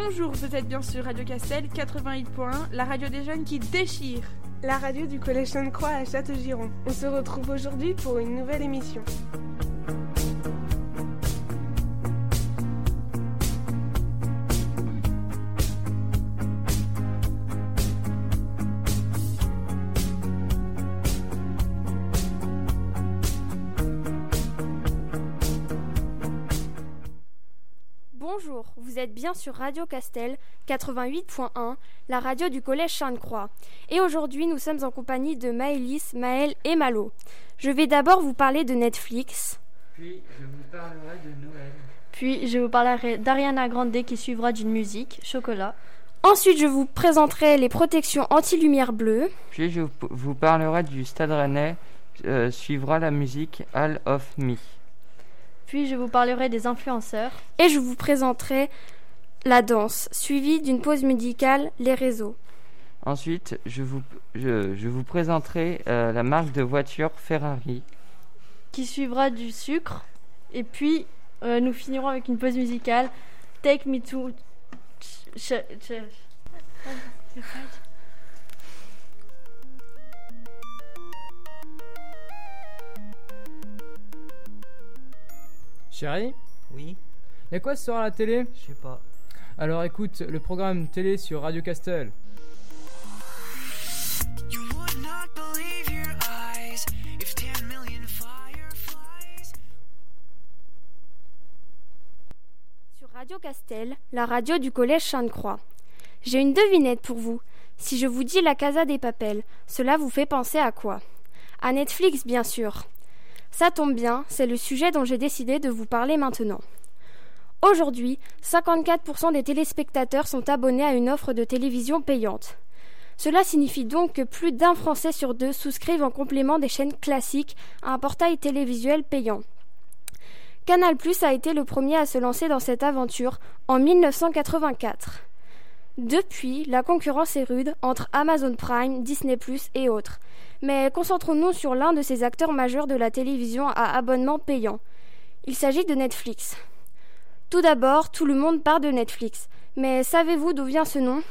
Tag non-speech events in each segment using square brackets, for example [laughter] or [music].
Bonjour, vous êtes bien sur Radio Castel 88.1, la radio des jeunes qui déchire. La radio du Collège Sainte-Croix à Châteaugiron. On se retrouve aujourd'hui pour une nouvelle émission. Bien sur Radio Castel 88.1, la radio du collège Sainte-Croix. Et aujourd'hui, nous sommes en compagnie de Maëlys, Maël et Malo. Je vais d'abord vous parler de Netflix. Puis je vous parlerai de Noël. Puis je vous parlerai d'Ariana Grande qui suivra d'une musique, Chocolat. Ensuite, je vous présenterai les protections anti-lumière bleue. Puis je vous parlerai du Stade Rennais. Euh, suivra la musique All of Me. Puis je vous parlerai des influenceurs. Et je vous présenterai la danse, suivie d'une pause musicale, les réseaux. Ensuite, je vous, je, je vous présenterai euh, la marque de voiture Ferrari. Qui suivra du sucre. Et puis, euh, nous finirons avec une pause musicale. Take me to... Ch ch Chérie? Oui, Y'a quoi ce soir à la télé? Je sais pas. Alors écoute le programme télé sur Radio Castel. You would not believe your eyes if 10 million fireflies. Sur Radio Castel, la radio du collège Sainte-Croix. J'ai une devinette pour vous. Si je vous dis la Casa des Papels, cela vous fait penser à quoi? À Netflix, bien sûr. Ça tombe bien, c'est le sujet dont j'ai décidé de vous parler maintenant. Aujourd'hui, 54% des téléspectateurs sont abonnés à une offre de télévision payante. Cela signifie donc que plus d'un Français sur deux souscrivent en complément des chaînes classiques à un portail télévisuel payant. Canal Plus a été le premier à se lancer dans cette aventure en 1984. Depuis, la concurrence est rude entre Amazon Prime, Disney Plus et autres. Mais concentrons-nous sur l'un de ces acteurs majeurs de la télévision à abonnement payant. Il s'agit de Netflix. Tout d'abord, tout le monde part de Netflix. Mais savez-vous d'où vient ce nom?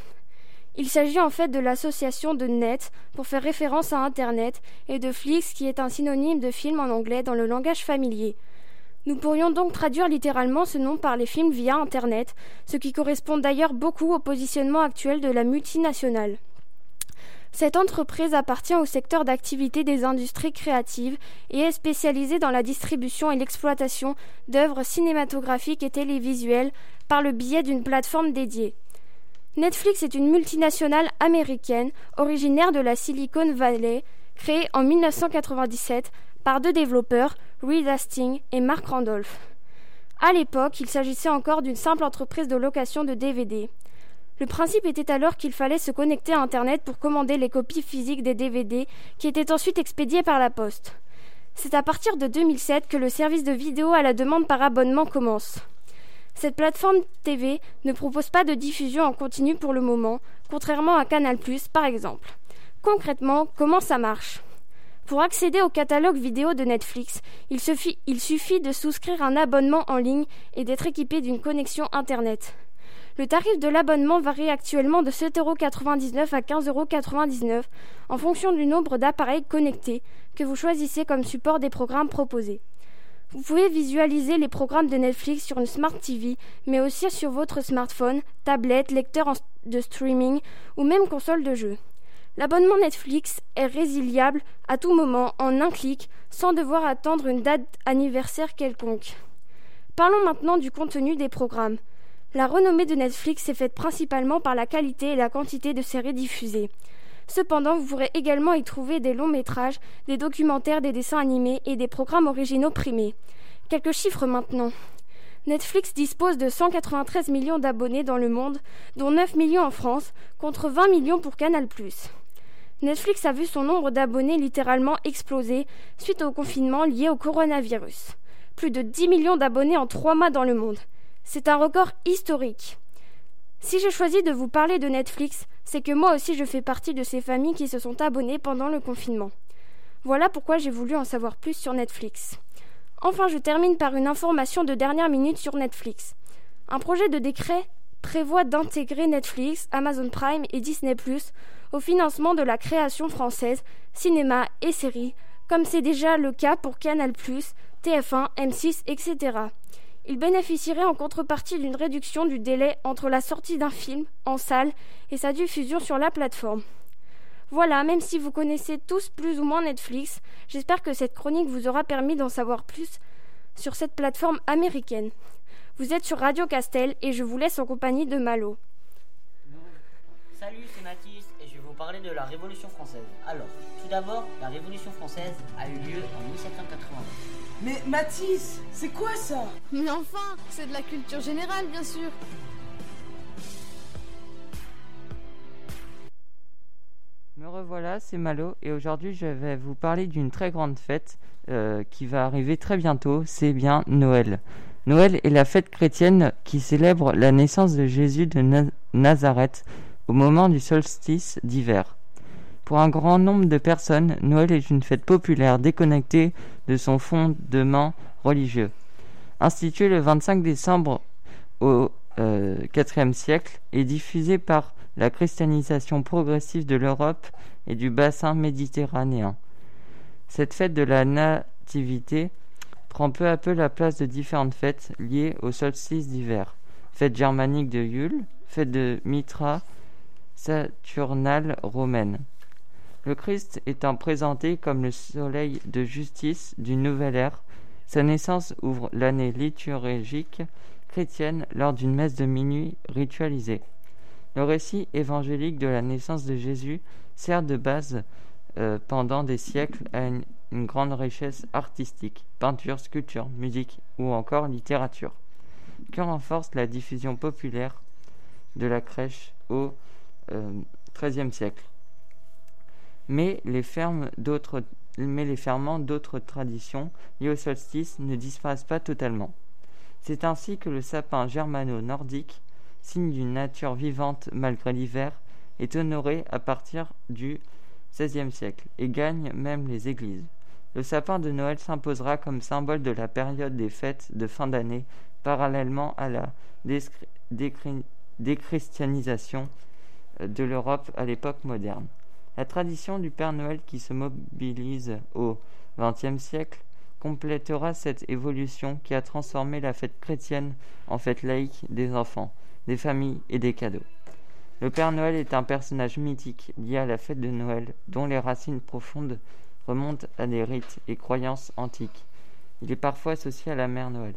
Il s'agit en fait de l'association de net pour faire référence à Internet et de Flix qui est un synonyme de film en anglais dans le langage familier. Nous pourrions donc traduire littéralement ce nom par les films via Internet, ce qui correspond d'ailleurs beaucoup au positionnement actuel de la multinationale. Cette entreprise appartient au secteur d'activité des industries créatives et est spécialisée dans la distribution et l'exploitation d'œuvres cinématographiques et télévisuelles par le biais d'une plateforme dédiée. Netflix est une multinationale américaine originaire de la Silicon Valley, créée en 1997 par deux développeurs, Reed Hastings et Mark Randolph. À l'époque, il s'agissait encore d'une simple entreprise de location de DVD. Le principe était alors qu'il fallait se connecter à Internet pour commander les copies physiques des DVD qui étaient ensuite expédiées par la poste. C'est à partir de 2007 que le service de vidéo à la demande par abonnement commence. Cette plateforme TV ne propose pas de diffusion en continu pour le moment, contrairement à Canal+, par exemple. Concrètement, comment ça marche? Pour accéder au catalogue vidéo de Netflix, il suffit, il suffit de souscrire un abonnement en ligne et d'être équipé d'une connexion Internet. Le tarif de l'abonnement varie actuellement de 7,99€ à 15,99€ en fonction du nombre d'appareils connectés que vous choisissez comme support des programmes proposés. Vous pouvez visualiser les programmes de Netflix sur une Smart TV, mais aussi sur votre smartphone, tablette, lecteur de streaming ou même console de jeu. L'abonnement Netflix est résiliable à tout moment en un clic sans devoir attendre une date anniversaire quelconque. Parlons maintenant du contenu des programmes. La renommée de Netflix est faite principalement par la qualité et la quantité de séries diffusées. Cependant, vous pourrez également y trouver des longs métrages, des documentaires, des dessins animés et des programmes originaux primés. Quelques chiffres maintenant. Netflix dispose de 193 millions d'abonnés dans le monde, dont 9 millions en France, contre 20 millions pour Canal+. Netflix a vu son nombre d'abonnés littéralement exploser suite au confinement lié au coronavirus. Plus de 10 millions d'abonnés en 3 mois dans le monde. C'est un record historique. Si j'ai choisi de vous parler de Netflix, c'est que moi aussi je fais partie de ces familles qui se sont abonnées pendant le confinement. Voilà pourquoi j'ai voulu en savoir plus sur Netflix. Enfin, je termine par une information de dernière minute sur Netflix. Un projet de décret prévoit d'intégrer Netflix, Amazon Prime et Disney ⁇ au financement de la création française, cinéma et séries, comme c'est déjà le cas pour Canal ⁇ TF1, M6, etc. Il bénéficierait en contrepartie d'une réduction du délai entre la sortie d'un film en salle et sa diffusion sur la plateforme. Voilà, même si vous connaissez tous plus ou moins Netflix, j'espère que cette chronique vous aura permis d'en savoir plus sur cette plateforme américaine. Vous êtes sur Radio Castel et je vous laisse en compagnie de Malo. Salut, c'est Mathis et je vais vous parler de la Révolution française. Alors, tout d'abord, la Révolution française a eu lieu en 1789. Mais Mathis, c'est quoi ça? Mais enfin, c'est de la culture générale, bien sûr. Me revoilà, c'est Malo et aujourd'hui je vais vous parler d'une très grande fête euh, qui va arriver très bientôt, c'est bien Noël. Noël est la fête chrétienne qui célèbre la naissance de Jésus de Na- Nazareth au moment du solstice d'hiver. Pour un grand nombre de personnes, Noël est une fête populaire déconnectée de son fondement religieux. Instituée le 25 décembre au euh, IVe siècle et diffusée par la christianisation progressive de l'Europe et du bassin méditerranéen. Cette fête de la Nativité prend peu à peu la place de différentes fêtes liées au solstice d'hiver. Fête germanique de Yule, fête de Mitra, saturnale romaine. Le Christ étant présenté comme le soleil de justice d'une nouvelle ère, sa naissance ouvre l'année liturgique chrétienne lors d'une messe de minuit ritualisée. Le récit évangélique de la naissance de Jésus sert de base euh, pendant des siècles à une, grande richesse artistique, peinture, sculpture, musique ou encore littérature, que renforce la diffusion populaire de la crèche au euh, XIIIe siècle. Mais les, fermes ferments d'autres traditions liées au solstice ne disparaissent pas totalement. C'est ainsi que le sapin germano-nordique signe d'une nature vivante malgré l'hiver, est honoré à partir du XVIe siècle et gagne même les églises. Le sapin de Noël s'imposera comme symbole de la période des fêtes de fin d'année, parallèlement à la déchristianisation de l'Europe à l'époque moderne. La tradition du Père Noël qui se mobilise au XXe siècle complétera cette évolution qui a transformé la fête chrétienne en fête laïque des enfants des familles et des cadeaux. Le Père Noël est un personnage mythique lié à la fête de Noël dont les racines profondes remontent à des rites et croyances antiques. Il est parfois associé à la Mère Noël.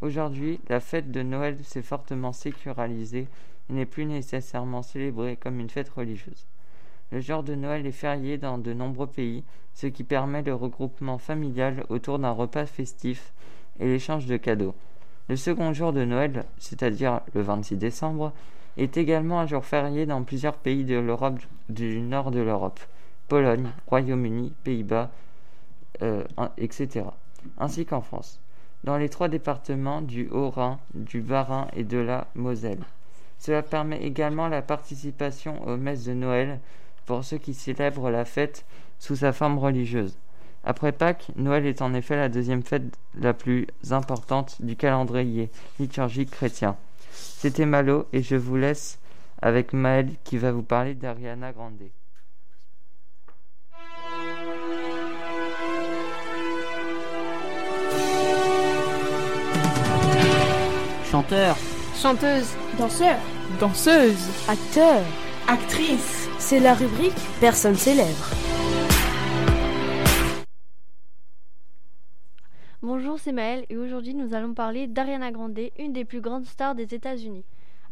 Aujourd'hui, la fête de Noël s'est fortement sécularisée et n'est plus nécessairement célébrée comme une fête religieuse. Le jour de Noël est férié dans de nombreux pays, ce qui permet le regroupement familial autour d'un repas festif et l'échange de cadeaux. Le second jour de Noël, c'est-à-dire le 26 décembre, est également un jour férié dans plusieurs pays de l'Europe du nord de l'Europe, Pologne, Royaume-Uni, Pays-Bas, euh, etc., ainsi qu'en France, dans les trois départements du Haut-Rhin, du Bas-Rhin et de la Moselle. Cela permet également la participation aux messes de Noël pour ceux qui célèbrent la fête sous sa forme religieuse. Après Pâques, Noël est en effet la deuxième fête la plus importante du calendrier liturgique chrétien. C'était Malo et je vous laisse avec Maël qui va vous parler d'Ariana Grande. Chanteur, Chanteuse, Danseur, Danseuse. acteur, Actrice c'est la rubrique Personne célèbre. Bonjour, c'est Maëlle et aujourd'hui nous allons parler d'Ariana Grande, une des plus grandes stars des États-Unis.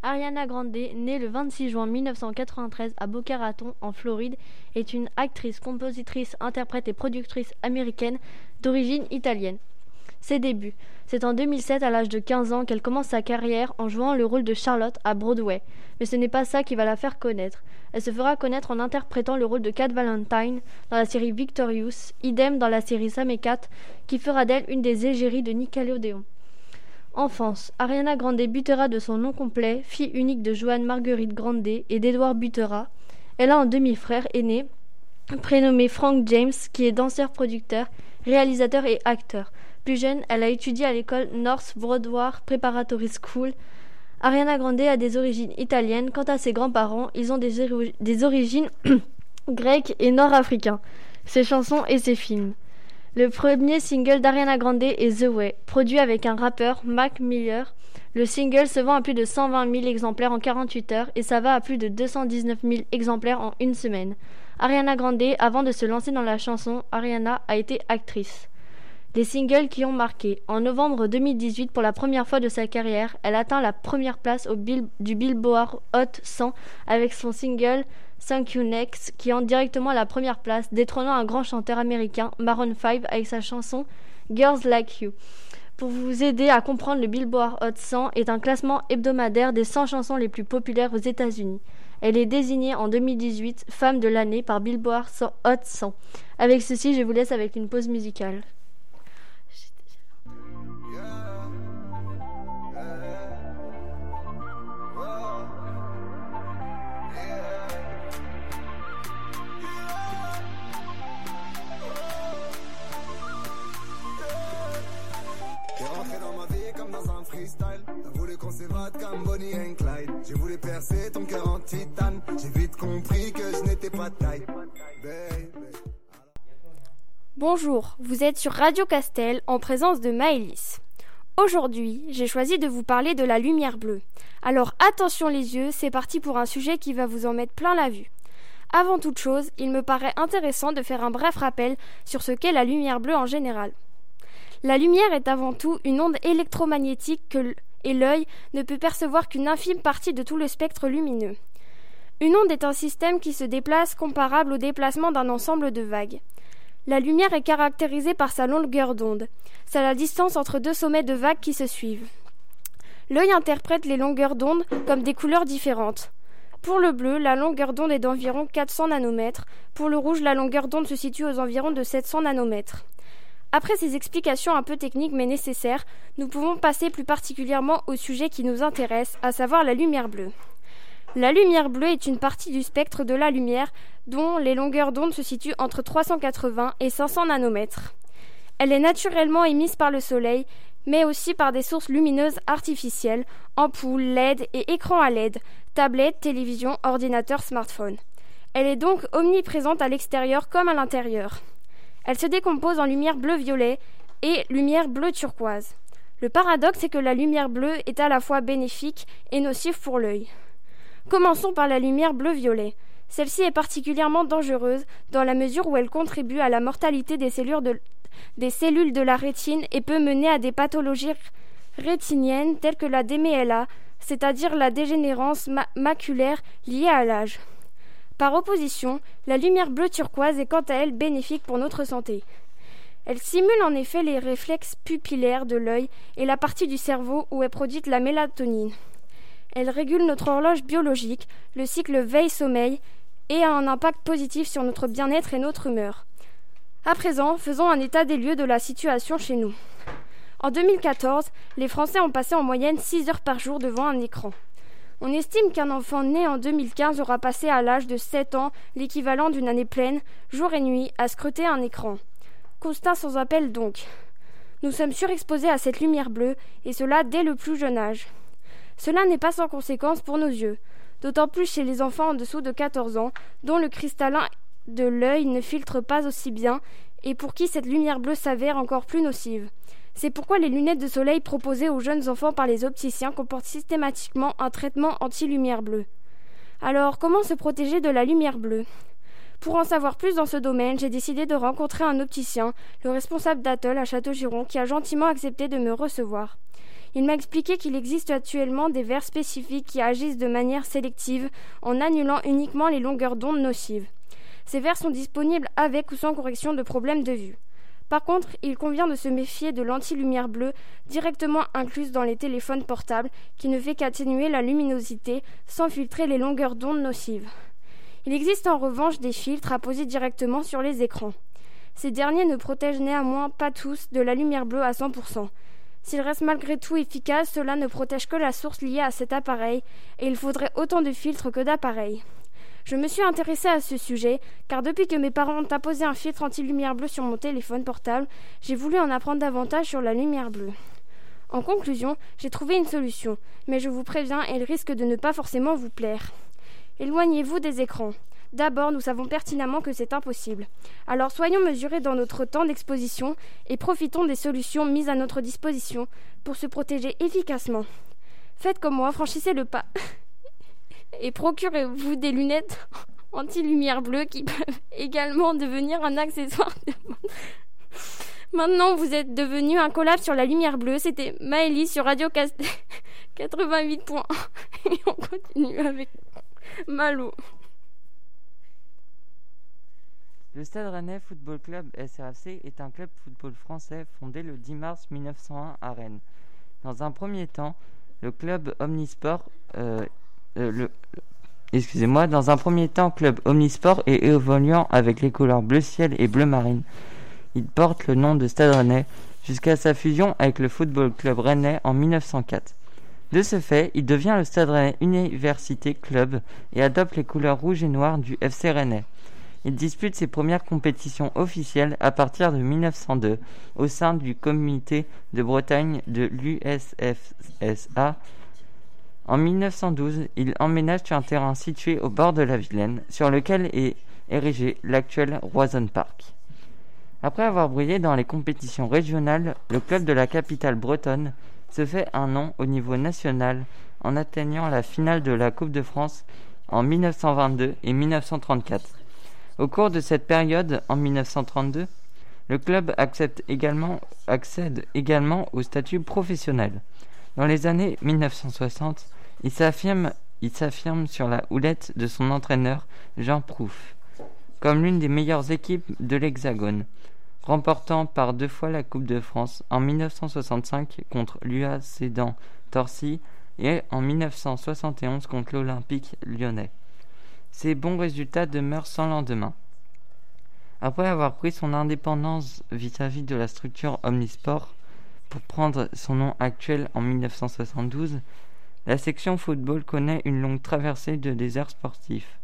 Ariana Grande, née le 26 juin 1993 à Boca Raton, en Floride, est une actrice, compositrice, interprète et productrice américaine d'origine italienne. Ses débuts. C'est en 2007, à l'âge de 15 ans, qu'elle commence sa carrière en jouant le rôle de Charlotte à Broadway. Mais ce n'est pas ça qui va la faire connaître. Elle se fera connaître en interprétant le rôle de Cat Valentine dans la série Victorious, idem dans la série Sam et Cat, qui fera d'elle une des égéries de Nickelodeon. Enfance, Ariana Grande butera de son nom complet, fille unique de Joanne Marguerite Grande et d'Edward Butera. Elle a un demi-frère aîné, prénommé Frank James, qui est danseur-producteur, réalisateur et acteur. Plus jeune, elle a étudié à l'école North Broward Preparatory School Ariana Grande a des origines italiennes. Quant à ses grands-parents, ils ont des origines [clears throat] grecques et nord-africains. Ses chansons et ses films. Le premier single d'Ariana Grande est The Way, produit avec un rappeur, Mac Miller. Le single se vend à plus de 120 000 exemplaires en 48 heures et ça va à plus de 219 000 exemplaires en une semaine. Ariana Grande, avant de se lancer dans la chanson, Ariana a été actrice. Des singles qui ont marqué. En novembre 2018, pour la première fois de sa carrière, elle atteint la première place au du Billboard Hot 100 avec son single Thank You Next, qui entre directement à la première place, détrônant un grand chanteur américain, Maroon 5, avec sa chanson Girls Like You. Pour vous aider à comprendre, le Billboard Hot 100 est un classement hebdomadaire des 100 chansons les plus populaires aux États-Unis. Elle est désignée en 2018 femme de l'année par Billboard Hot 100. Avec ceci, je vous laisse avec une pause musicale. Bonjour, vous êtes sur Radio Castel en présence de Maëlys. Aujourd'hui, j'ai choisi de vous parler de la lumière bleue. Alors attention les yeux, c'est parti pour un sujet qui va vous en mettre plein la vue. Avant toute chose, il me paraît intéressant de faire un bref rappel sur ce qu'est la lumière bleue en général. La lumière est avant tout une onde électromagnétique que et l'œil ne peut percevoir qu'une infime partie de tout le spectre lumineux. Une onde est un système qui se déplace comparable au déplacement d'un ensemble de vagues. La lumière est caractérisée par sa longueur d'onde. C'est la distance entre deux sommets de vagues qui se suivent. L'œil interprète les longueurs d'onde comme des couleurs différentes. Pour le bleu, la longueur d'onde est d'environ 400 nanomètres. Pour le rouge, la longueur d'onde se situe aux environs de 700 nanomètres. Après ces explications un peu techniques mais nécessaires, nous pouvons passer plus particulièrement au sujet qui nous intéresse, à savoir la lumière bleue. La lumière bleue est une partie du spectre de la lumière dont les longueurs d'onde se situent entre 380 et 500 nanomètres. Elle est naturellement émise par le Soleil, mais aussi par des sources lumineuses artificielles, ampoules, LED et écrans à LED, tablettes, télévisions, ordinateurs, smartphones. Elle est donc omniprésente à l'extérieur comme à l'intérieur. Elle se décompose en lumière bleu-violet et lumière bleu-turquoise. Le paradoxe est que la lumière bleue est à la fois bénéfique et nocive pour l'œil. Commençons par la lumière bleu-violet. Celle-ci est particulièrement dangereuse dans la mesure où elle contribue à la mortalité des cellules de, la rétine et peut mener à des pathologies rétiniennes telles que la DMLA, c'est-à-dire la dégénérance ma- maculaire liée à l'âge. Par opposition, la lumière bleue turquoise est quant à elle bénéfique pour notre santé. Elle simule en effet les réflexes pupillaires de l'œil et la partie du cerveau où est produite la mélatonine. Elle régule notre horloge biologique, le cycle veille-sommeil et a un impact positif sur notre bien-être et notre humeur. À présent, faisons un état des lieux de la situation chez nous. En 2014, les Français ont passé en moyenne 6 heures par jour devant un écran. On estime qu'un enfant né en 2015 aura passé à l'âge de 7 ans l'équivalent d'une année pleine, jour et nuit, à scruter un écran. Constat sans appel donc. Nous sommes surexposés à cette lumière bleue, et cela dès le plus jeune âge. Cela n'est pas sans conséquence pour nos yeux, d'autant plus chez les enfants en dessous de 14 ans, dont le cristallin de l'œil ne filtre pas aussi bien, et pour qui cette lumière bleue s'avère encore plus nocive. C'est pourquoi les lunettes de soleil proposées aux jeunes enfants par les opticiens comportent systématiquement un traitement anti-lumière bleue. Alors, comment se protéger de la lumière bleue? Pour en savoir plus dans ce domaine, j'ai décidé de rencontrer un opticien, le responsable d'Atoll à Châteaugiron, qui a gentiment accepté de me recevoir. Il m'a expliqué qu'il existe actuellement des verres spécifiques qui agissent de manière sélective en annulant uniquement les longueurs d'onde nocives. Ces verres sont disponibles avec ou sans correction de problèmes de vue. Par contre, il convient de se méfier de l'anti-lumière bleue directement incluse dans les téléphones portables qui ne fait qu'atténuer la luminosité sans filtrer les longueurs d'onde nocives. Il existe en revanche des filtres à poser directement sur les écrans. Ces derniers ne protègent néanmoins pas tous de la lumière bleue à 100%. S'ils restent malgré tout efficaces, cela ne protège que la source liée à cet appareil, et il faudrait autant de filtres que d'appareils. Je me suis intéressée à ce sujet, car depuis que mes parents ont apposé un filtre anti-lumière bleue sur mon téléphone portable, j'ai voulu en apprendre davantage sur la lumière bleue. En conclusion, j'ai trouvé une solution, mais je vous préviens, elle risque de ne pas forcément vous plaire. Éloignez-vous des écrans. D'abord, nous savons pertinemment que c'est impossible. Alors soyons mesurés dans notre temps d'exposition et profitons des solutions mises à notre disposition pour se protéger efficacement. Faites comme moi, franchissez le pas [laughs] et procurez-vous des lunettes [laughs] anti-lumière bleue qui peuvent également devenir un accessoire Maintenant, vous êtes devenu un collab sur la lumière bleue. C'était Maëlys sur Radio Castel 88 points. Et on continue avec Malo. Le Stade Rennais Football Club SRFC est un club football français fondé le 10 mars 1901 à Rennes. Dans un premier temps, le club Omnisport, euh, euh, excusez-moi, dans un premier temps, club Omnisport et évoluant avec les couleurs bleu ciel et bleu marine. Il porte le nom de Stade Rennais jusqu'à sa fusion avec le Football Club Rennais en 1904. De ce fait, il devient le Stade Rennais Université Club et adopte les couleurs rouges et noires du FC Rennais. Il dispute ses premières compétitions officielles à partir de 1902 au sein du comité de Bretagne de l'USFSA. En 1912, il emménage sur un terrain situé au bord de la Vilaine, sur lequel est érigé l'actuel Roison Park. Après avoir brillé dans les compétitions régionales, le club de la capitale bretonne se fait un nom au niveau national en atteignant la finale de la Coupe de France en 1922 et 1934. Au cours de cette période, en 1932, le club accède également au statut professionnel. Dans les années 1960, il s'affirme, sur la houlette de son entraîneur Jean Prouf comme l'une des meilleures équipes de l'Hexagone, remportant par deux fois la Coupe de France en 1965 contre l'UA Torcy et en 1971 contre l'Olympique lyonnais. Ces bons résultats demeurent sans lendemain. Après avoir pris son indépendance vis-à-vis de la structure Omnisport pour prendre son nom actuel en 1972, la section football connaît une longue traversée de déserts sportifs.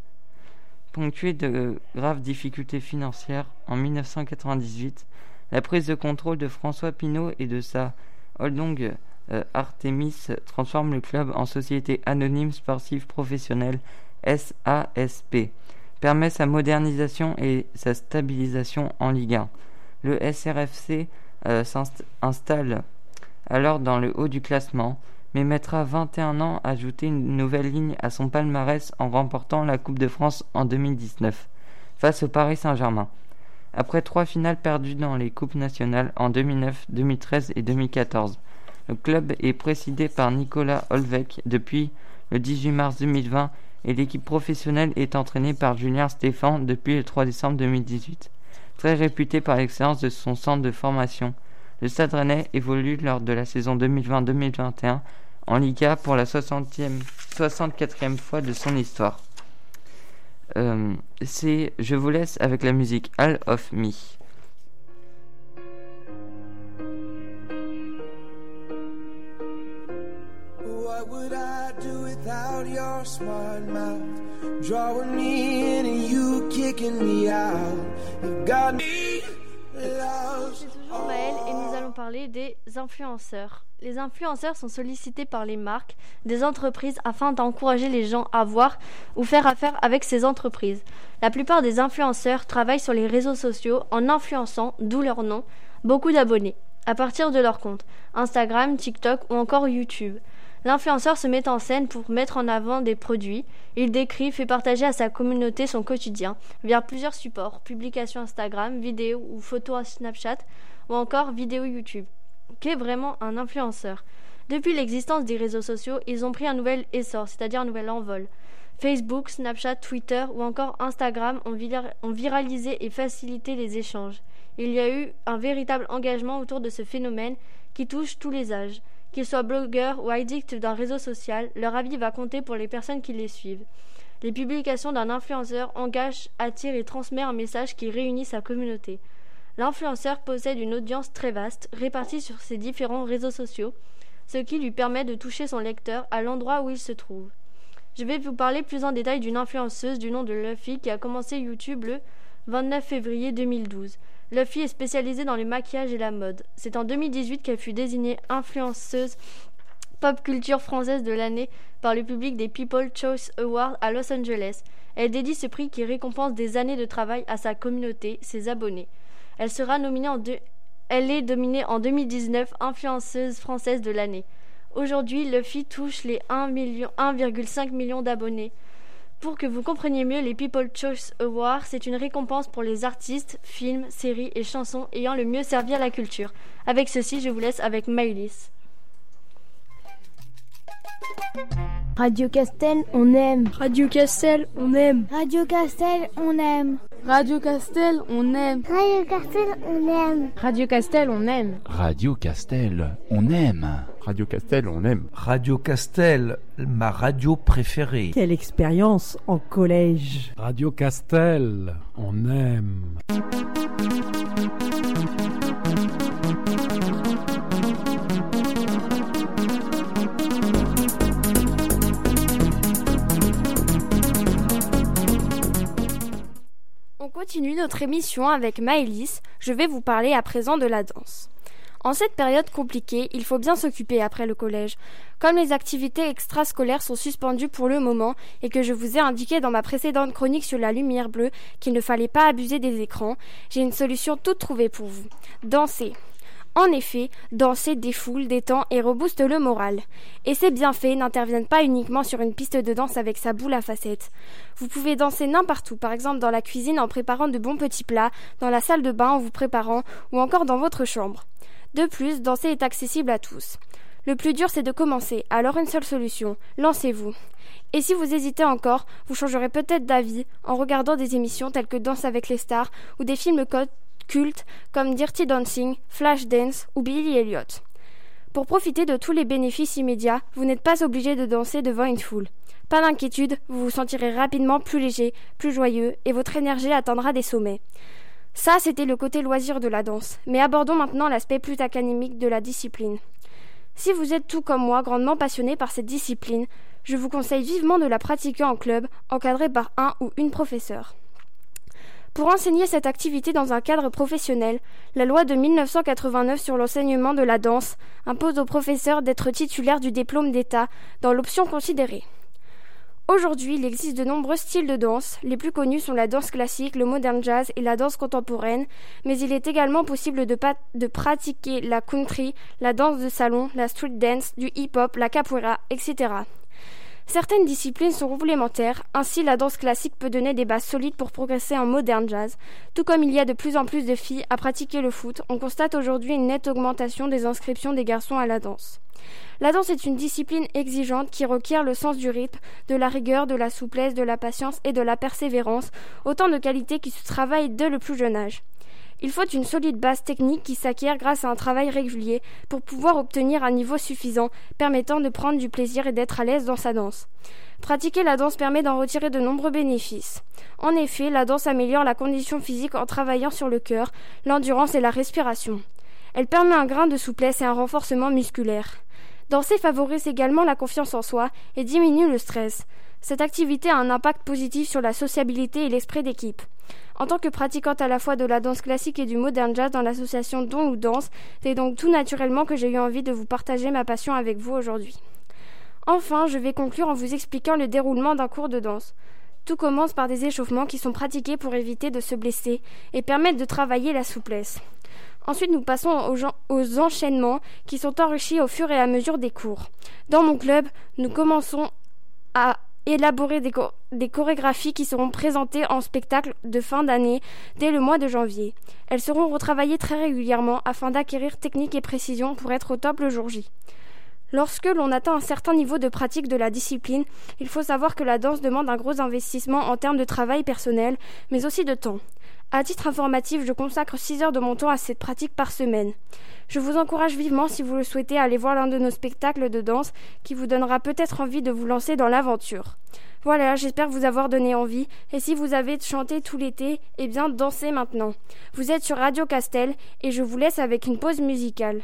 Ponctuée de graves difficultés financières, en 1998, la prise de contrôle de François Pinault et de sa holding euh, Artemis transforme le club en société anonyme sportive professionnelle SASP, permet sa modernisation et sa stabilisation en Ligue 1. Le SRFC euh, s'installe alors dans le haut du classement, mais mettra 21 ans à ajouter une nouvelle ligne à son palmarès en remportant la Coupe de France en 2019 face au Paris Saint-Germain. Après trois finales perdues dans les Coupes nationales en 2009, 2013 et 2014, le club est présidé par Nicolas Olvec depuis le 18 mars 2020 et l'équipe professionnelle est entraînée par Julien Stéphan depuis le 3 décembre 2018. Très réputé par l'excellence de son centre de formation, le Stade Rennais évolue lors de la saison 2020-2021 en Liga pour la 60e, 64e fois de son histoire. Euh, c'est, je vous laisse avec la musique All of Me. What would I do without your smart mouth? Drawing me in and you kicking me out. You got me lost. Maël et nous allons parler des influenceurs. Les influenceurs sont sollicités par les marques, des entreprises afin d'encourager les gens à voir ou faire affaire avec ces entreprises. La plupart des influenceurs travaillent sur les réseaux sociaux en influençant, d'où leur nom, beaucoup d'abonnés, à partir de leur compte, Instagram, TikTok ou encore YouTube. L'influenceur se met en scène pour mettre en avant des produits. Il décrit, fait partager à sa communauté son quotidien via plusieurs supports, publications Instagram, vidéos ou photos Snapchat ou encore vidéos YouTube. Qu'est vraiment un influenceur Depuis l'existence des réseaux sociaux, ils ont pris un nouvel essor, c'est-à-dire un nouvel envol. Facebook, Snapchat, Twitter ou encore Instagram ont viralisé et facilité les échanges. Il y a eu un véritable engagement autour de ce phénomène qui touche tous les âges. Qu'ils soient blogueurs ou addicts d'un réseau social, leur avis va compter pour les personnes qui les suivent. Les publications d'un influenceur engagent, attirent et transmettent un message qui réunit sa communauté. L'influenceur possède une audience très vaste, répartie sur ses différents réseaux sociaux, ce qui lui permet de toucher son lecteur à l'endroit où il se trouve. Je vais vous parler plus en détail d'une influenceuse du nom de Luffy qui a commencé YouTube le 29 février 2012. Luffy est spécialisée dans le maquillage et la mode. C'est en 2018 qu'elle fut désignée influenceuse pop culture française de l'année par le public des People Choice Awards à Los Angeles. Elle dédie ce prix qui récompense des années de travail à sa communauté, ses abonnés. Elle sera nominée en deux... Elle est dominée en 2019 influenceuse française de l'année. Aujourd'hui, Luffy touche les 1,5 million, 1,5 million d'abonnés. Pour que vous compreniez mieux, les People Choice Awards, c'est une récompense pour les artistes, films, séries et chansons ayant le mieux servi à la culture. Avec ceci, je vous laisse avec Maëlys. Radio Castel, on aime. Radio Castel, on aime. Radio Castel, on aime. Radio Castel, on aime. Radio Castel, on aime. Radio Castel, on aime. Radio Castel, on aime. Radio Castel, on aime. Radio Castel, ma radio préférée. Quelle expérience en collège. Radio Castel, on aime. Continue notre émission avec Maëlys. Je vais vous parler à présent de la danse. En cette période compliquée, il faut bien s'occuper après le collège. Comme les activités extrascolaires sont suspendues pour le moment et que je vous ai indiqué dans ma précédente chronique sur la lumière bleue qu'il ne fallait pas abuser des écrans, j'ai une solution toute trouvée pour vous. Danser. En effet, danser défoule, détend et rebooste le moral. Et ces bienfaits n'interviennent pas uniquement sur une piste de danse avec sa boule à facettes. Vous pouvez danser n'importe où, par exemple dans la cuisine en préparant de bons petits plats, dans la salle de bain en vous préparant, ou encore dans votre chambre. De plus, danser est accessible à tous. Le plus dur, c'est de commencer, alors une seule solution, lancez-vous. Et si vous hésitez encore, vous changerez peut-être d'avis en regardant des émissions telles que Danse avec les stars ou des films comme Dirty Dancing, Flashdance ou Billy Elliot. Pour profiter de tous les bénéfices immédiats, vous n'êtes pas obligé de danser devant une foule. Pas d'inquiétude, vous vous sentirez rapidement plus léger, plus joyeux et votre énergie atteindra des sommets. Ça, c'était le côté loisir de la danse, mais abordons maintenant l'aspect plus académique de la discipline. Si vous êtes tout comme moi grandement passionné par cette discipline, je vous conseille vivement de la pratiquer en club, encadré par un ou une professeur. Pour enseigner cette activité dans un cadre professionnel, la loi de 1989 sur l'enseignement de la danse impose aux professeurs d'être titulaires du diplôme d'État dans l'option considérée. Aujourd'hui, il existe de nombreux styles de danse. Les plus connus sont la danse classique, le modern jazz et la danse contemporaine, mais il est également possible de, de pratiquer la country, la danse de salon, la street dance, du hip-hop, la capoeira, etc. Certaines disciplines sont complémentaires, ainsi la danse classique peut donner des bases solides pour progresser en modern jazz. Tout comme il y a de plus en plus de filles à pratiquer le foot, on constate aujourd'hui une nette augmentation des inscriptions des garçons à la danse. La danse est une discipline exigeante qui requiert le sens du rythme, de la rigueur, de la souplesse, de la patience et de la persévérance, autant de qualités qui se travaillent dès le plus jeune âge. Il faut une solide base technique qui s'acquiert grâce à un travail régulier pour pouvoir obtenir un niveau suffisant permettant de prendre du plaisir et d'être à l'aise dans sa danse. Pratiquer la danse permet d'en retirer de nombreux bénéfices. En effet, la danse améliore la condition physique en travaillant sur le cœur, l'endurance et la respiration. Elle permet un grain de souplesse et un renforcement musculaire. Danser favorise également la confiance en soi et diminue le stress. Cette activité a un impact positif sur la sociabilité et l'esprit d'équipe. En tant que pratiquante à la fois de la danse classique et du modern jazz dans l'association Don ou Danse, c'est donc tout naturellement que j'ai eu envie de vous partager ma passion avec vous aujourd'hui. Enfin, je vais conclure en vous expliquant le déroulement d'un cours de danse. Tout commence par des échauffements qui sont pratiqués pour éviter de se blesser et permettent de travailler la souplesse. Ensuite, nous passons aux, aux, enchaînements qui sont enrichis au fur et à mesure des cours. Dans mon club, nous commençons à élaborer des, chorégraphies qui seront présentées en spectacle de fin d'année dès le mois de janvier. Elles seront retravaillées très régulièrement afin d'acquérir technique et précision pour être au top le jour J. Lorsque l'on atteint un certain niveau de pratique de la discipline, il faut savoir que la danse demande un gros investissement en termes de travail personnel, mais aussi de temps. À titre informatif, je consacre 6 heures de mon temps à cette pratique par semaine. Je vous encourage vivement, si vous le souhaitez, à aller voir l'un de nos spectacles de danse qui vous donnera peut-être envie de vous lancer dans l'aventure. Voilà, j'espère vous avoir donné envie. Et si vous avez chanté tout l'été, eh bien dansez maintenant. Vous êtes sur Radio Castel et je vous laisse avec une pause musicale.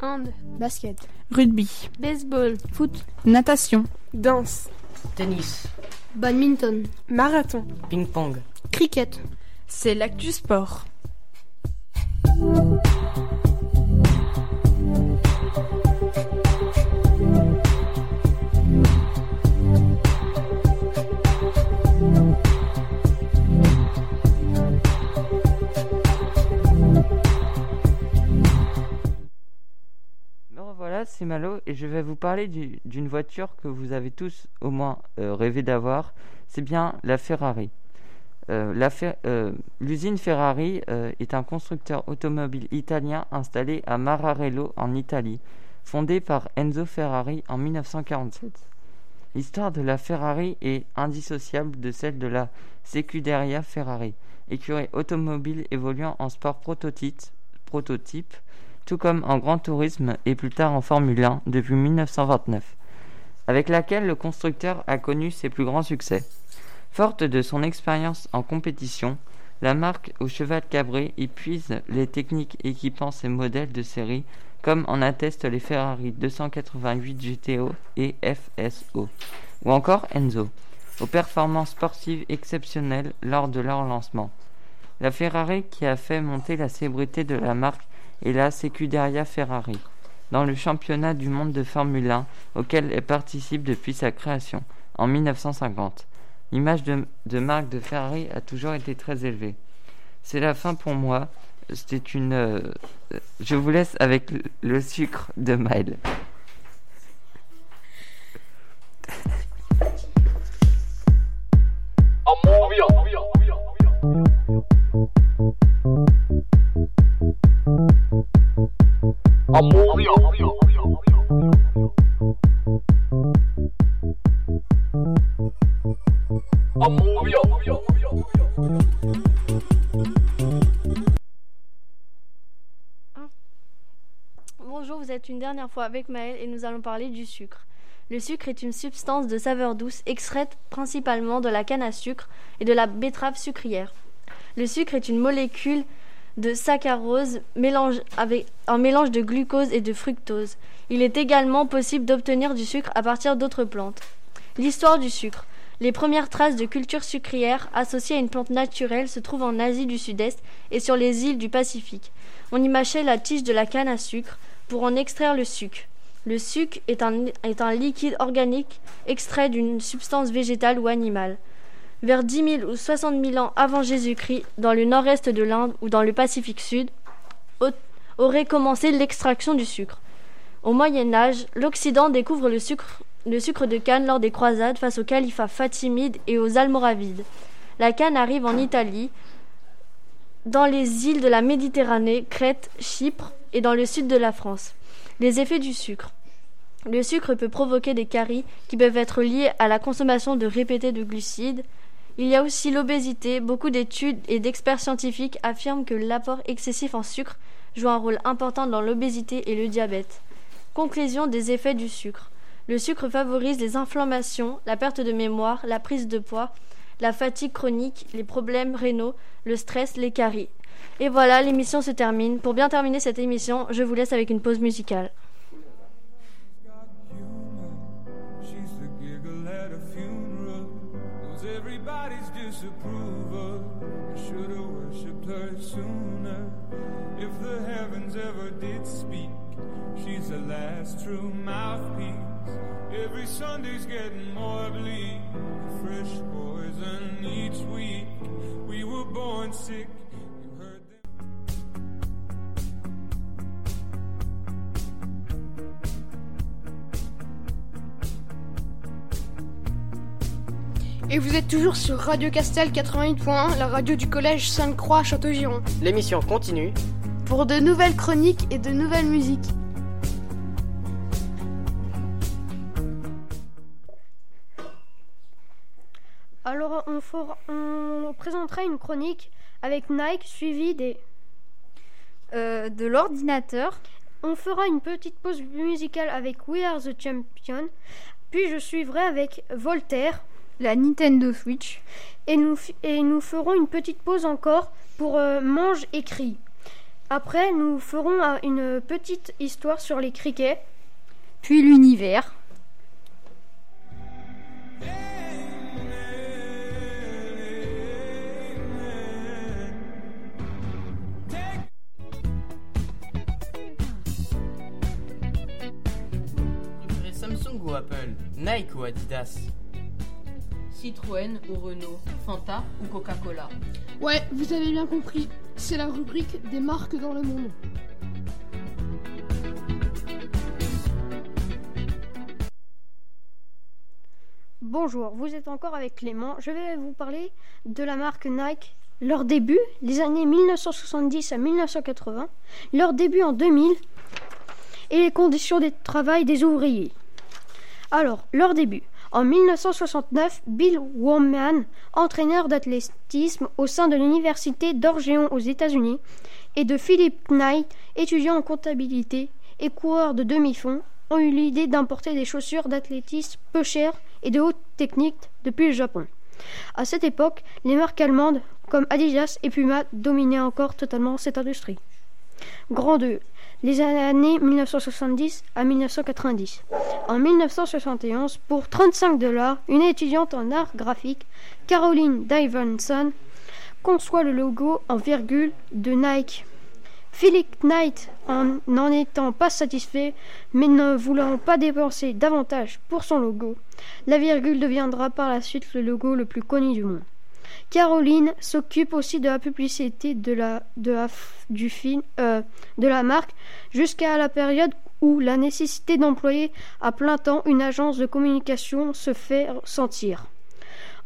Hand. Basket. Rugby. Baseball. Foot. Natation. Danse. Tennis. Badminton. Marathon. Ping-pong. Cricket. C'est l'actu sport. Malo et je vais vous parler du- d'une voiture que vous avez tous au moins euh, rêvé d'avoir. C'est bien la Ferrari. Euh, euh, L'usine Ferrari est un constructeur automobile italien installé à Mararello en Italie, fondé par Enzo Ferrari en 1947. L'histoire de la Ferrari est indissociable de celle de la Scuderia Ferrari, écurie automobile évoluant en sport prototype tout comme en grand tourisme et plus tard en Formule 1 depuis 1929, avec laquelle le constructeur a connu ses plus grands succès. Forte de son expérience en compétition, la marque au cheval cabré épuise les techniques équipant ses modèles de série, comme en attestent les Ferrari 288 GTO et FSO, ou encore Enzo, aux performances sportives exceptionnelles lors de leur lancement. La Ferrari qui a fait monter la célébrité de la marque est la Scuderia Ferrari, dans le championnat du monde de Formule 1 auquel elle participe depuis sa création, en 1950. L'image de, de marque de Ferrari a toujours été très élevée. C'est la fin pour moi. C'était une. euh, je vous laisse avec le, le sucre de Maël. Bonjour, vous êtes une dernière fois avec Maël et nous allons parler du sucre. Le sucre est une substance de saveur douce extraite principalement de la canne à sucre et de la betterave sucrière. Le sucre est une molécule de saccharose mélange avec un mélange de glucose et de fructose. Il est également possible d'obtenir du sucre à partir d'autres plantes. L'histoire du sucre. Les premières traces de culture sucrière associées à une plante naturelle se trouvent en Asie du Sud-Est et sur les îles du Pacifique. On y mâchait la tige de la canne à sucre pour en extraire le sucre. Le sucre est un, est un liquide organique extrait d'une substance végétale ou animale. Vers 10 000 ou 60 000 ans avant Jésus-Christ, dans le nord-est de l'Inde ou dans le Pacifique Sud, au- aurait commencé l'extraction du sucre. Au Moyen Âge, l'Occident découvre le sucre, le sucre de canne lors des croisades face aux califats fatimides et aux almoravides. La canne arrive en Italie, dans les îles de la Méditerranée, Crète, Chypre et dans le sud de la France. Les effets du sucre. Le sucre peut provoquer des caries qui peuvent être liées à la consommation de répétés de glucides. Il y a aussi l'obésité. Beaucoup d'études et d'experts scientifiques affirment que l'apport excessif en sucre joue un rôle important dans l'obésité et le diabète. Conclusion des effets du sucre. Le sucre favorise les inflammations, la perte de mémoire, la prise de poids, la fatigue chronique, les problèmes rénaux, le stress, les caries. Et voilà, l'émission se termine. Pour bien terminer cette émission, je vous laisse avec une pause musicale. Sunday's getting more bleak. Fresh poison each week. We were born sick. You heard them. Et vous êtes toujours sur Radio Castel 88.1, la radio du collège Sainte-Croix à Château-Giron. L'émission continue. Pour de nouvelles chroniques et de nouvelles musiques. Alors, on, fera- on présentera une chronique avec Nike suivie des. Euh, de l'ordinateur. On fera une petite pause musicale avec We Are the Champion. Puis je suivrai avec Voltaire. La Nintendo Switch. Et nous, fi- et nous ferons une petite pause encore pour euh, Mange et Crie. Après, nous ferons euh, une petite histoire sur les criquets. Puis l'univers. Ou Apple Nike ou Adidas? Citroën ou Renault Fanta ou Coca-Cola? Ouais, vous avez bien compris. C'est la rubrique des marques dans le monde. Bonjour, vous êtes encore avec Clément. Je vais vous parler de la marque Nike. Leur début, les années 1970 à 1980, leur début en 2000 et les conditions de travail des ouvriers. Alors, leur début. En 1969, Bill Womack, entraîneur d'athlétisme au sein de l'université d'Orgeon aux États-Unis, et de Philip Knight, étudiant en comptabilité et coureur de demi-fond, ont eu l'idée d'importer des chaussures d'athlétisme peu chères et de haute technique depuis le Japon. À cette époque, les marques allemandes comme Adidas et Puma dominaient encore totalement cette industrie. Grand 2. Les années 1970 à 1990. En 1971, pour 35 dollars, une étudiante en art graphique, Caroline Davidson, conçoit le logo en virgule de Nike. Philip Knight, en n'en étant pas satisfait, mais ne voulant pas dépenser davantage pour son logo, la virgule deviendra par la suite le logo le plus connu du monde. Caroline s'occupe aussi de la publicité de la, du film, euh, de la marque jusqu'à la période où la nécessité d'employer à plein temps une agence de communication se fait sentir.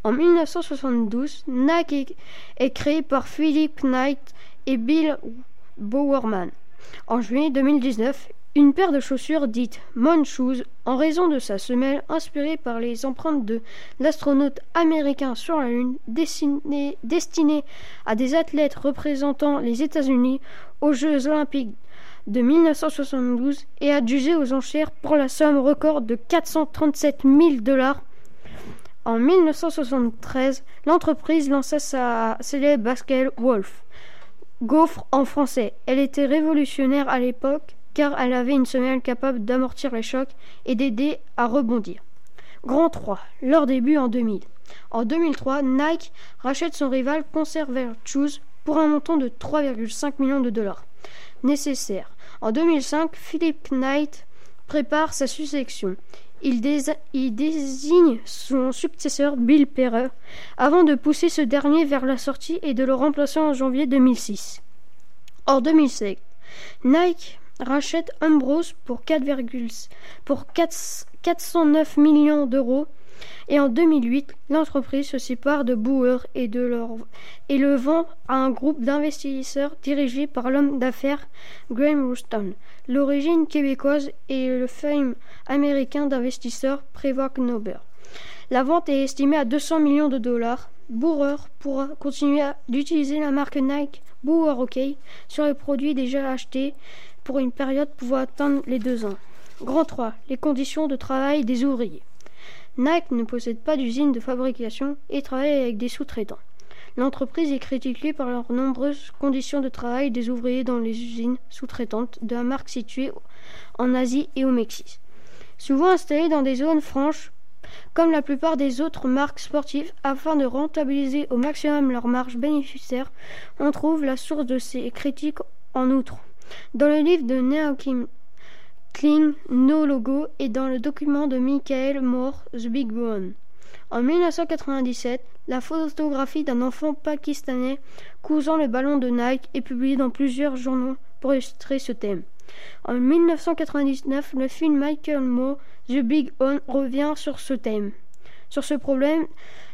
En 1972, Nike est, est créé par Philip Knight et Bill Bowerman. En juillet 2019, une paire de chaussures dite Shoes, en raison de sa semelle inspirée par les empreintes de l'astronaute américain sur la Lune, destinée, destinée à des athlètes représentant les États-Unis aux Jeux Olympiques de 1972 et adjugée aux enchères pour la somme record de 437 000 dollars. En 1973, l'entreprise lança sa célèbre basket Wolf. Gaufre en français. Elle était révolutionnaire à l'époque car elle avait une semelle capable d'amortir les chocs et d'aider à rebondir. Grand 3, leur début en 2000. En 2003, Nike rachète son rival Conservative Shoes pour un montant de 3,5 millions de dollars. Nécessaire. En 2005, Philip Knight prépare sa succession. Il, il, désigne son successeur Bill Perrer avant de pousser ce dernier vers la sortie et de le remplacer en janvier 2006. En 2007, Nike rachète Ambrose pour, 4, pour 4, 409 millions d'euros et en 2008, l'entreprise se sépare de Bauer et, de leur, et le vend à un groupe d'investisseurs dirigé par l'homme d'affaires Graham Ruston. L'origine québécoise et le fame américain d'investisseurs prévoit Knober. La vente est estimée à 200 millions de dollars. Bauer pourra continuer d'utiliser la marque Nike Bauer OK sur les produits déjà achetés pour une période pouvant atteindre les deux ans. Grand 3. Les conditions de travail des ouvriers. Nike ne possède pas d'usine de fabrication et travaille avec des sous-traitants. L'entreprise est critiquée par leurs nombreuses conditions de travail des ouvriers dans les usines sous-traitantes de la marque située en Asie et au Mexique. Souvent installées dans des zones franches, comme la plupart des autres marques sportives, afin de rentabiliser au maximum leurs marges bénéficiaires, on trouve la source de ces critiques en outre. Dans le livre de Neokim Kling, No Logo et dans le document de Michael Moore, The Big One. En 1997, la photographie d'un enfant pakistanais cousant le ballon de Nike est publiée dans plusieurs journaux pour illustrer ce thème. En 1999, le film Michael Moore, The Big One, revient sur ce thème. Sur ce problème,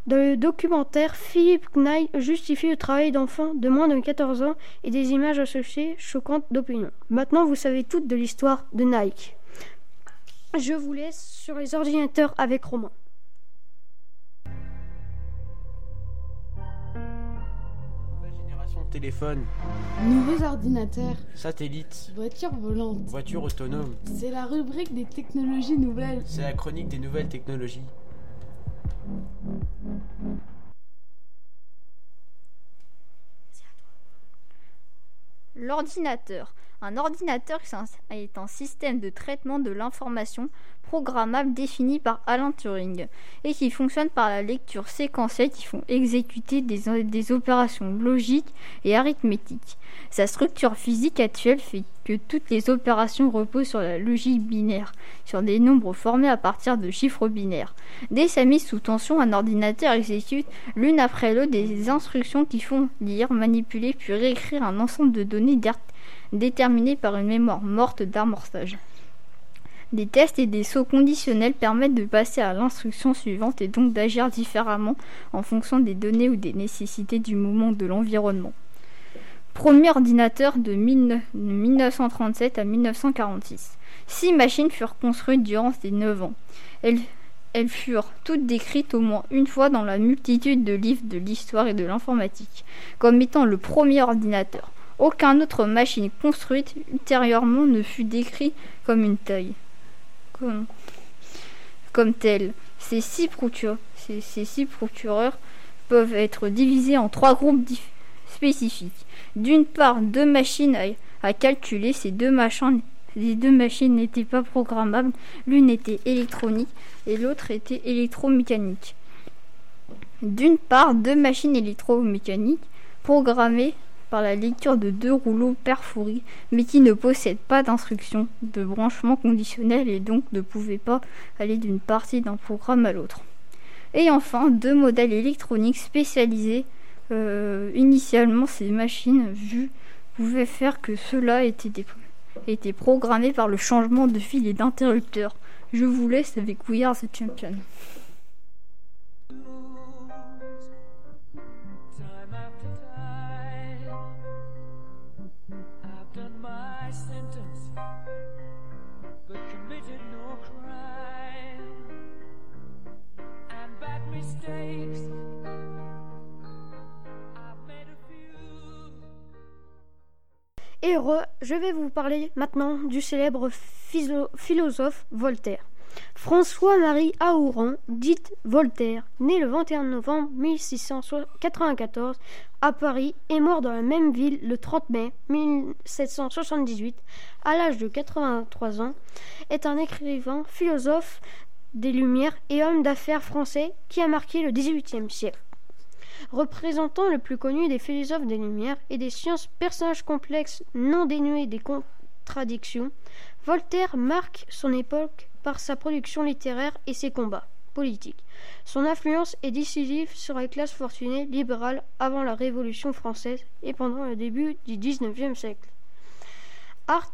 dans le documentaire, Philip Knight justifie le travail d'enfants de moins de 14 ans et des images associées choquantes d'opinion. Maintenant, vous savez toute de l'histoire de Nike. Je vous laisse sur les ordinateurs avec Romain. Génération de téléphone, Nouveaux ordinateurs, satellite, voitures volantes. voiture autonome. C'est la rubrique des technologies nouvelles. C'est la chronique des nouvelles technologies. L'ordinateur. Un ordinateur est un système de traitement de l'information programmable défini par Alan Turing et qui fonctionne par la lecture séquentielle qui font exécuter des, opérations logiques et arithmétiques. Sa structure physique actuelle fait que toutes les opérations reposent sur la logique binaire, sur des nombres formés à partir de chiffres binaires. Dès sa mise sous tension, un ordinateur exécute l'une après l'autre des instructions qui font lire, manipuler puis réécrire un ensemble de données déterminées par une mémoire morte d'amorçage. Des tests et des sauts conditionnels permettent de passer à l'instruction suivante et donc d'agir différemment en fonction des données ou des nécessités du moment de l'environnement. Premier ordinateur de 1937 à 1946. Six machines furent construites durant ces neuf ans. Elles furent toutes décrites au moins une fois dans la multitude de livres de l'histoire et de l'informatique, comme étant le premier ordinateur. Aucun autre machine construite ultérieurement ne fut décrit comme une taille comme, telle. Ces six, procureurs peuvent être divisés en trois groupes spécifiques. D'une part, deux machines à, calculer. Ces deux machines n'étaient pas programmables. L'une était électronique et l'autre était électromécanique. D'une part, deux machines électromécaniques programmées par la lecture de deux rouleaux perforés, mais qui ne possèdent pas d'instruction de branchement conditionnel et donc ne pouvaient pas aller d'une partie d'un programme à l'autre. Et enfin, deux modèles électroniques spécialisés. Euh, initialement, ces machines vues pouvaient faire que cela était, était programmé par le changement de fil et d'interrupteur. Je vous laisse avec We Are Champion. Et je vais vous parler maintenant du célèbre philosophe Voltaire. François-Marie Aouran, dite Voltaire, né le 21 novembre 1694 à Paris et mort dans la même ville le 30 mai 1778 à l'âge de 83 ans, est un écrivain, philosophe des Lumières et homme d'affaires français qui a marqué le XVIIIe siècle. Représentant le plus connu des philosophes des Lumières et des sciences, personnage complexe non dénué des contradictions, Voltaire marque son époque par sa production littéraire et ses combats politiques. Son influence est décisive sur les classes fortunées libérales avant la Révolution française et pendant le début du XIXe siècle. Art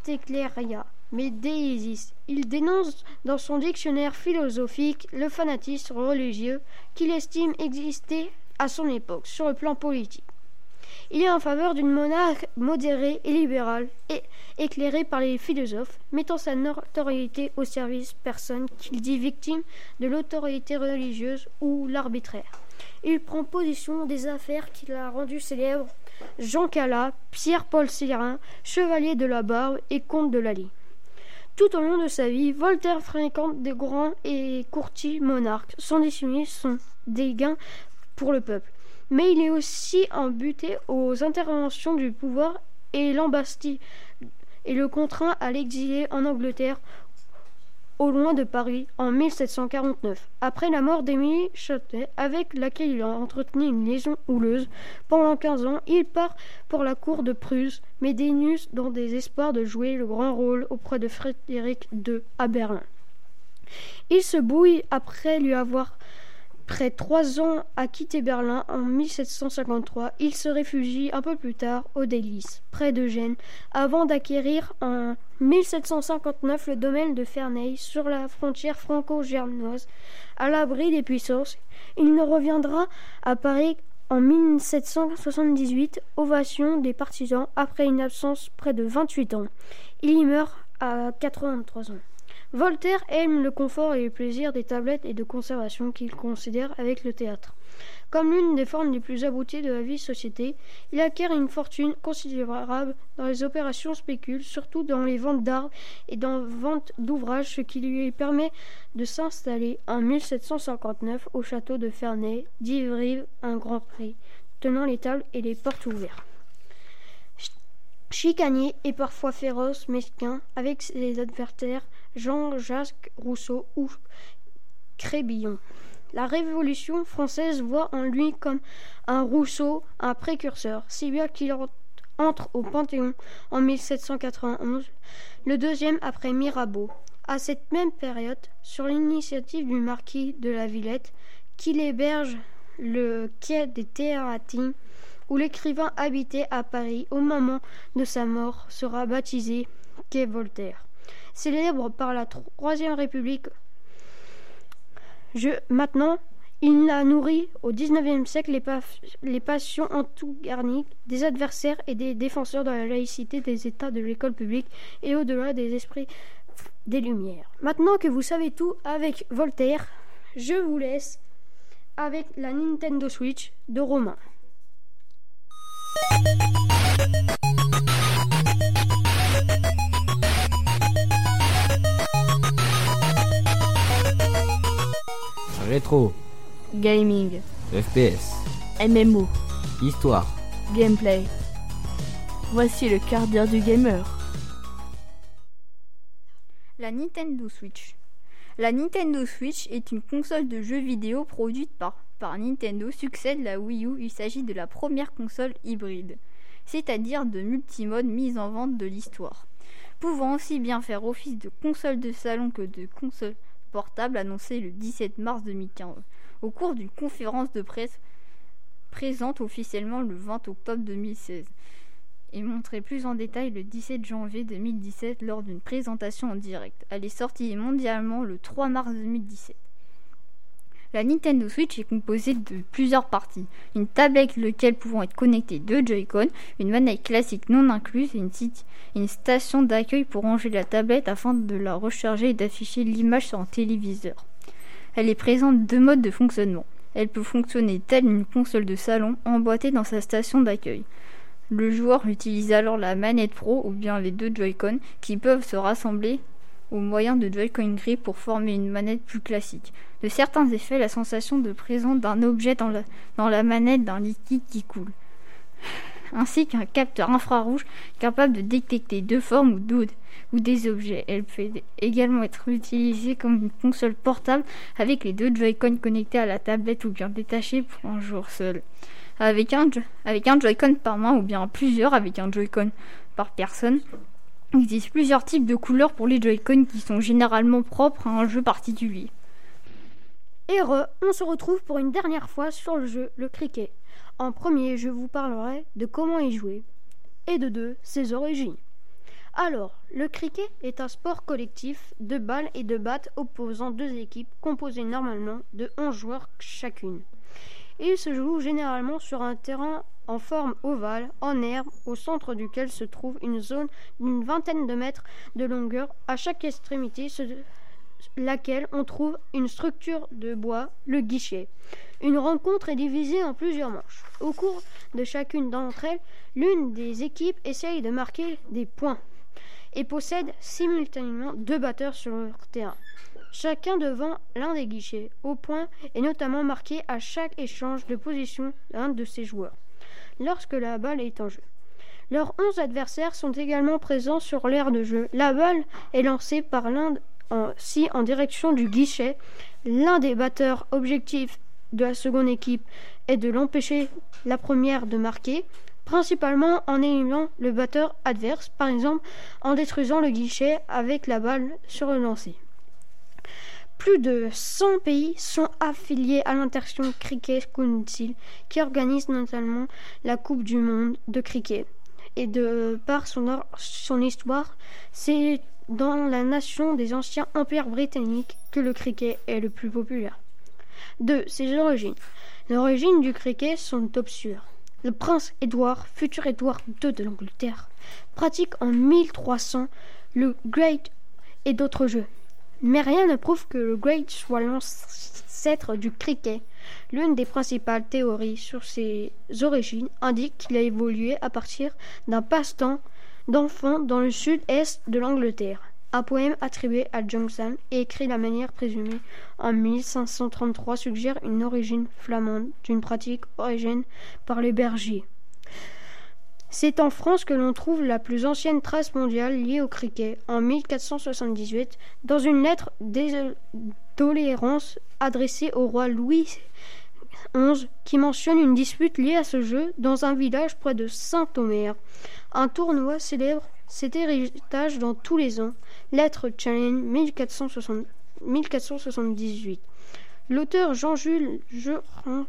mais déisiste. Il dénonce dans son dictionnaire philosophique le fanatisme religieux qu'il estime exister à son époque sur le plan politique. Il est en faveur d'une monarque modérée et libérale et éclairée par les philosophes, mettant sa notoriété au service personnes qu'il dit victimes de l'autorité religieuse ou l'arbitraire. Il prend position des affaires qu'il a rendues célèbres Jean Calas, Pierre-Paul Sérin, chevalier de la Barbe et comte de Lally. Tout au long de sa vie, Voltaire fréquente des grands et courtiers monarques. Son destinée sont des gains pour le peuple. Mais il est aussi embuté aux interventions du pouvoir et l'embastille et le contraint à l'exiler en Angleterre au loin de Paris en 1749. Après la mort d'Émilie Châtelet, avec laquelle il a entretenu une liaison houleuse pendant 15 ans, il part pour la cour de Prusse, mais dénus dans des espoirs de jouer le grand rôle auprès de Frédéric II à Berlin. Il se bouille après lui avoir près trois ans à quitter Berlin en 1753, il se réfugie un peu plus tard au Délices, près de Gênes, avant d'acquérir en 1759 le domaine de Ferney sur la frontière franco-germanoise. À l'abri des puissances, il ne reviendra à Paris en 1778, ovation des partisans après une absence près de 28 ans. Il y meurt à 83 ans. Voltaire aime le confort et le plaisir des tablettes et de conservation qu'il considère avec le théâtre. Comme l'une des formes les plus abouties de la vie société, il acquiert une fortune considérable dans les opérations spécules, surtout dans les ventes d'art et dans la vente d'ouvrages, ce qui lui permet de s'installer en 1759 au château de Ferney, d'Ivry un grand prix, tenant les tables et les portes ouvertes. chicanier et parfois féroce, mesquin, avec ses adversaires Jean-Jacques Rousseau ou Crébillon. La Révolution française voit en lui comme un Rousseau, un précurseur, si bien qu'il entre au Panthéon en 1791, le deuxième après Mirabeau. À cette même période, sur l'initiative du marquis de la Villette, qu'il héberge le quai des Thératines, où l'écrivain habitait à Paris au moment de sa mort, sera baptisé quai Voltaire. Célèbre par la Troisième République, je, maintenant, il a nourri au XIXe siècle les, les passions garni des adversaires et des défenseurs de la laïcité des États de l'école publique et au-delà des esprits des Lumières. Maintenant que vous savez tout avec Voltaire, je vous laisse avec la Nintendo Switch de Romain. Rétro. Gaming. FPS. MMO. Histoire. Gameplay. Voici le quart d'heure du gamer. La Nintendo Switch. La Nintendo Switch est une console de jeux vidéo produite par, par Nintendo, succède la Wii U. Il s'agit de la première console hybride, c'est-à-dire de multimode mise en vente de l'histoire, pouvant aussi bien faire office de console de salon que de console portable annoncé le 17 mars 2015 au cours d'une conférence de presse présente officiellement le 20 octobre 2016 et montrée plus en détail le 17 janvier 2017 lors d'une présentation en direct. Elle est sortie mondialement le 3 mars 2017. La Nintendo Switch est composée de plusieurs parties. Une tablette avec laquelle pouvant être connectés deux Joy-Con, une manette classique non incluse et une, une station d'accueil pour ranger la tablette afin de la recharger et d'afficher l'image sur un téléviseur. Elle est présente deux modes de fonctionnement. Elle peut fonctionner telle une console de salon emboîtée dans sa station d'accueil. Le joueur utilise alors la manette Pro ou bien les deux Joy-Con qui peuvent se rassembler au moyen de Joy-Con Grip pour former une manette plus classique. De certains effets, la sensation de présence d'un objet dans la, manette d'un liquide qui coule, ainsi qu'un capteur infrarouge capable de détecter deux formes ou des objets. Elle peut également être utilisée comme une console portable avec les deux Joy-Con connectés à la tablette ou bien détachés pour un jour seul avec un, avec un Joy-Con par main ou bien plusieurs avec un Joy-Con par personne. Il existe plusieurs types de couleurs pour les Joy-Con qui sont généralement propres à un jeu particulier. Et on se retrouve pour une dernière fois sur le jeu, le cricket. En premier, je vous parlerai de comment y jouer, et de deux, ses origines. Alors, le cricket est un sport collectif de balles et de battes opposant deux équipes composées normalement de 11 joueurs chacune. Il se joue généralement sur un terrain en forme ovale, en herbe, au centre duquel se trouve une zone d'une vingtaine de mètres de longueur, à chaque extrémité laquelle on trouve une structure de bois, le guichet. Une rencontre est divisée en plusieurs manches. Au cours de chacune d'entre elles, l'une des équipes essaye de marquer des points et possède simultanément deux batteurs sur leur terrain chacun devant l'un des guichets. Au point est notamment marqué à chaque échange de position d'un de ses joueurs, lorsque la balle est en jeu. Leurs onze adversaires sont également présents sur l'aire de jeu. La balle est lancée par l'un si en direction du guichet. L'un des batteurs objectifs de la seconde équipe est de l'empêcher la première de marquer, principalement en éliminant le batteur adverse, par exemple en détruisant le guichet avec la balle sur le lancer. Plus de 100 pays sont affiliés à l'Intersection Cricket Council, qui organise notamment la Coupe du Monde de cricket. Et de par son, histoire, c'est dans la nation des anciens empires britanniques que le cricket est le plus populaire. De Ses origines. Les origines du cricket sont obscures. Le prince Édouard, futur Édouard II de l'Angleterre, pratique en 1300 le Great et d'autres jeux. Mais rien ne prouve que le Great soit l'ancêtre du cricket. L'une des principales théories sur ses origines indique qu'il a évolué à partir d'un passe-temps d'enfant dans le sud-est de l'Angleterre. Un poème attribué à Johnson et écrit de manière présumée en 1533 suggère une origine flamande d'une pratique origine par les bergers. C'est en France que l'on trouve la plus ancienne trace mondiale liée au cricket, en 1478, dans une lettre de tolérance adressée au roi Louis XI, qui mentionne une dispute liée à ce jeu dans un village près de Saint-Omer. Un tournoi célèbre cet héritage dans tous les ans. Lettre Challenge 1460 1478. L'auteur Jean-Jules Gerin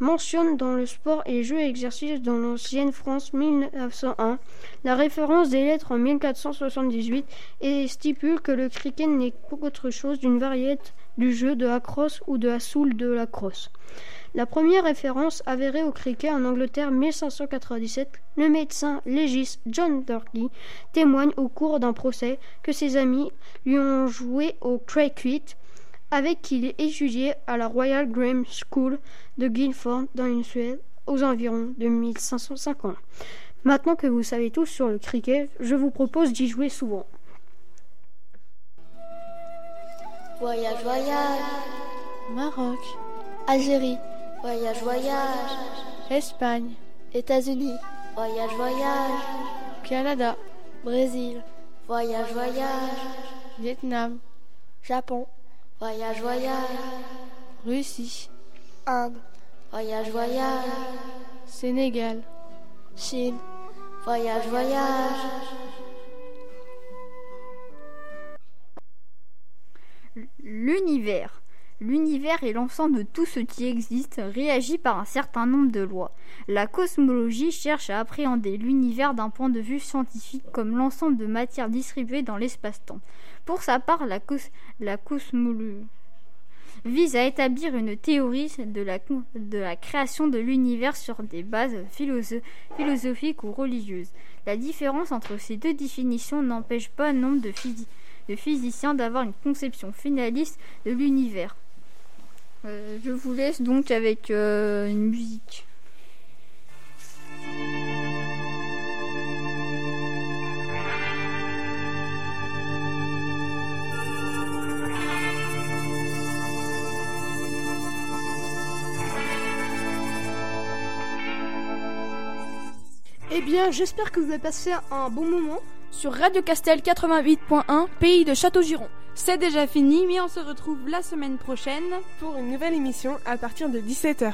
mentionne dans le sport et jeux et exercices dans l'ancienne France 1901 la référence des lettres en 1478 et stipule que le cricket n'est qu'autre chose d'une variété du jeu de la crosse ou de la soule de la crosse. La première référence avérée au cricket en Angleterre 1597, le médecin légiste John Durkee témoigne au cours d'un procès que ses amis lui ont joué au cricket avec qui il étudiait à la Royal Grammar School de Guildford dans une Suède aux environs de 1550. Maintenant que vous savez tout sur le cricket, je vous propose d'y jouer souvent. Voyage, voyage. Maroc. Algérie. Voyage, voyage. Espagne. États-Unis. Voyage, voyage. Canada. Brésil. Voyage, voyage. Vietnam. Japon. Voyage, voyage. Russie. Inde. Voyage, voyage. Sénégal. Chine. Voyage, voyage. L'univers. L'univers est l'ensemble de tout ce qui existe, réagit par un certain nombre de lois. La cosmologie cherche à appréhender l'univers d'un point de vue scientifique comme l'ensemble de matières distribuées dans l'espace-temps. Pour sa part, la, cos la cosmologie vise à établir une théorie de la, de la création de l'univers sur des bases philosoph philosophiques ou religieuses. La différence entre ces deux définitions n'empêche pas un nombre de physiciens d'avoir une conception finaliste de l'univers. Euh, je vous laisse donc avec euh, une musique. Eh bien, j'espère que vous avez passé un bon moment. Sur Radio Castel 88.1, pays de Château-Giron. C'est déjà fini, mais on se retrouve la semaine prochaine pour une nouvelle émission à partir de 17h.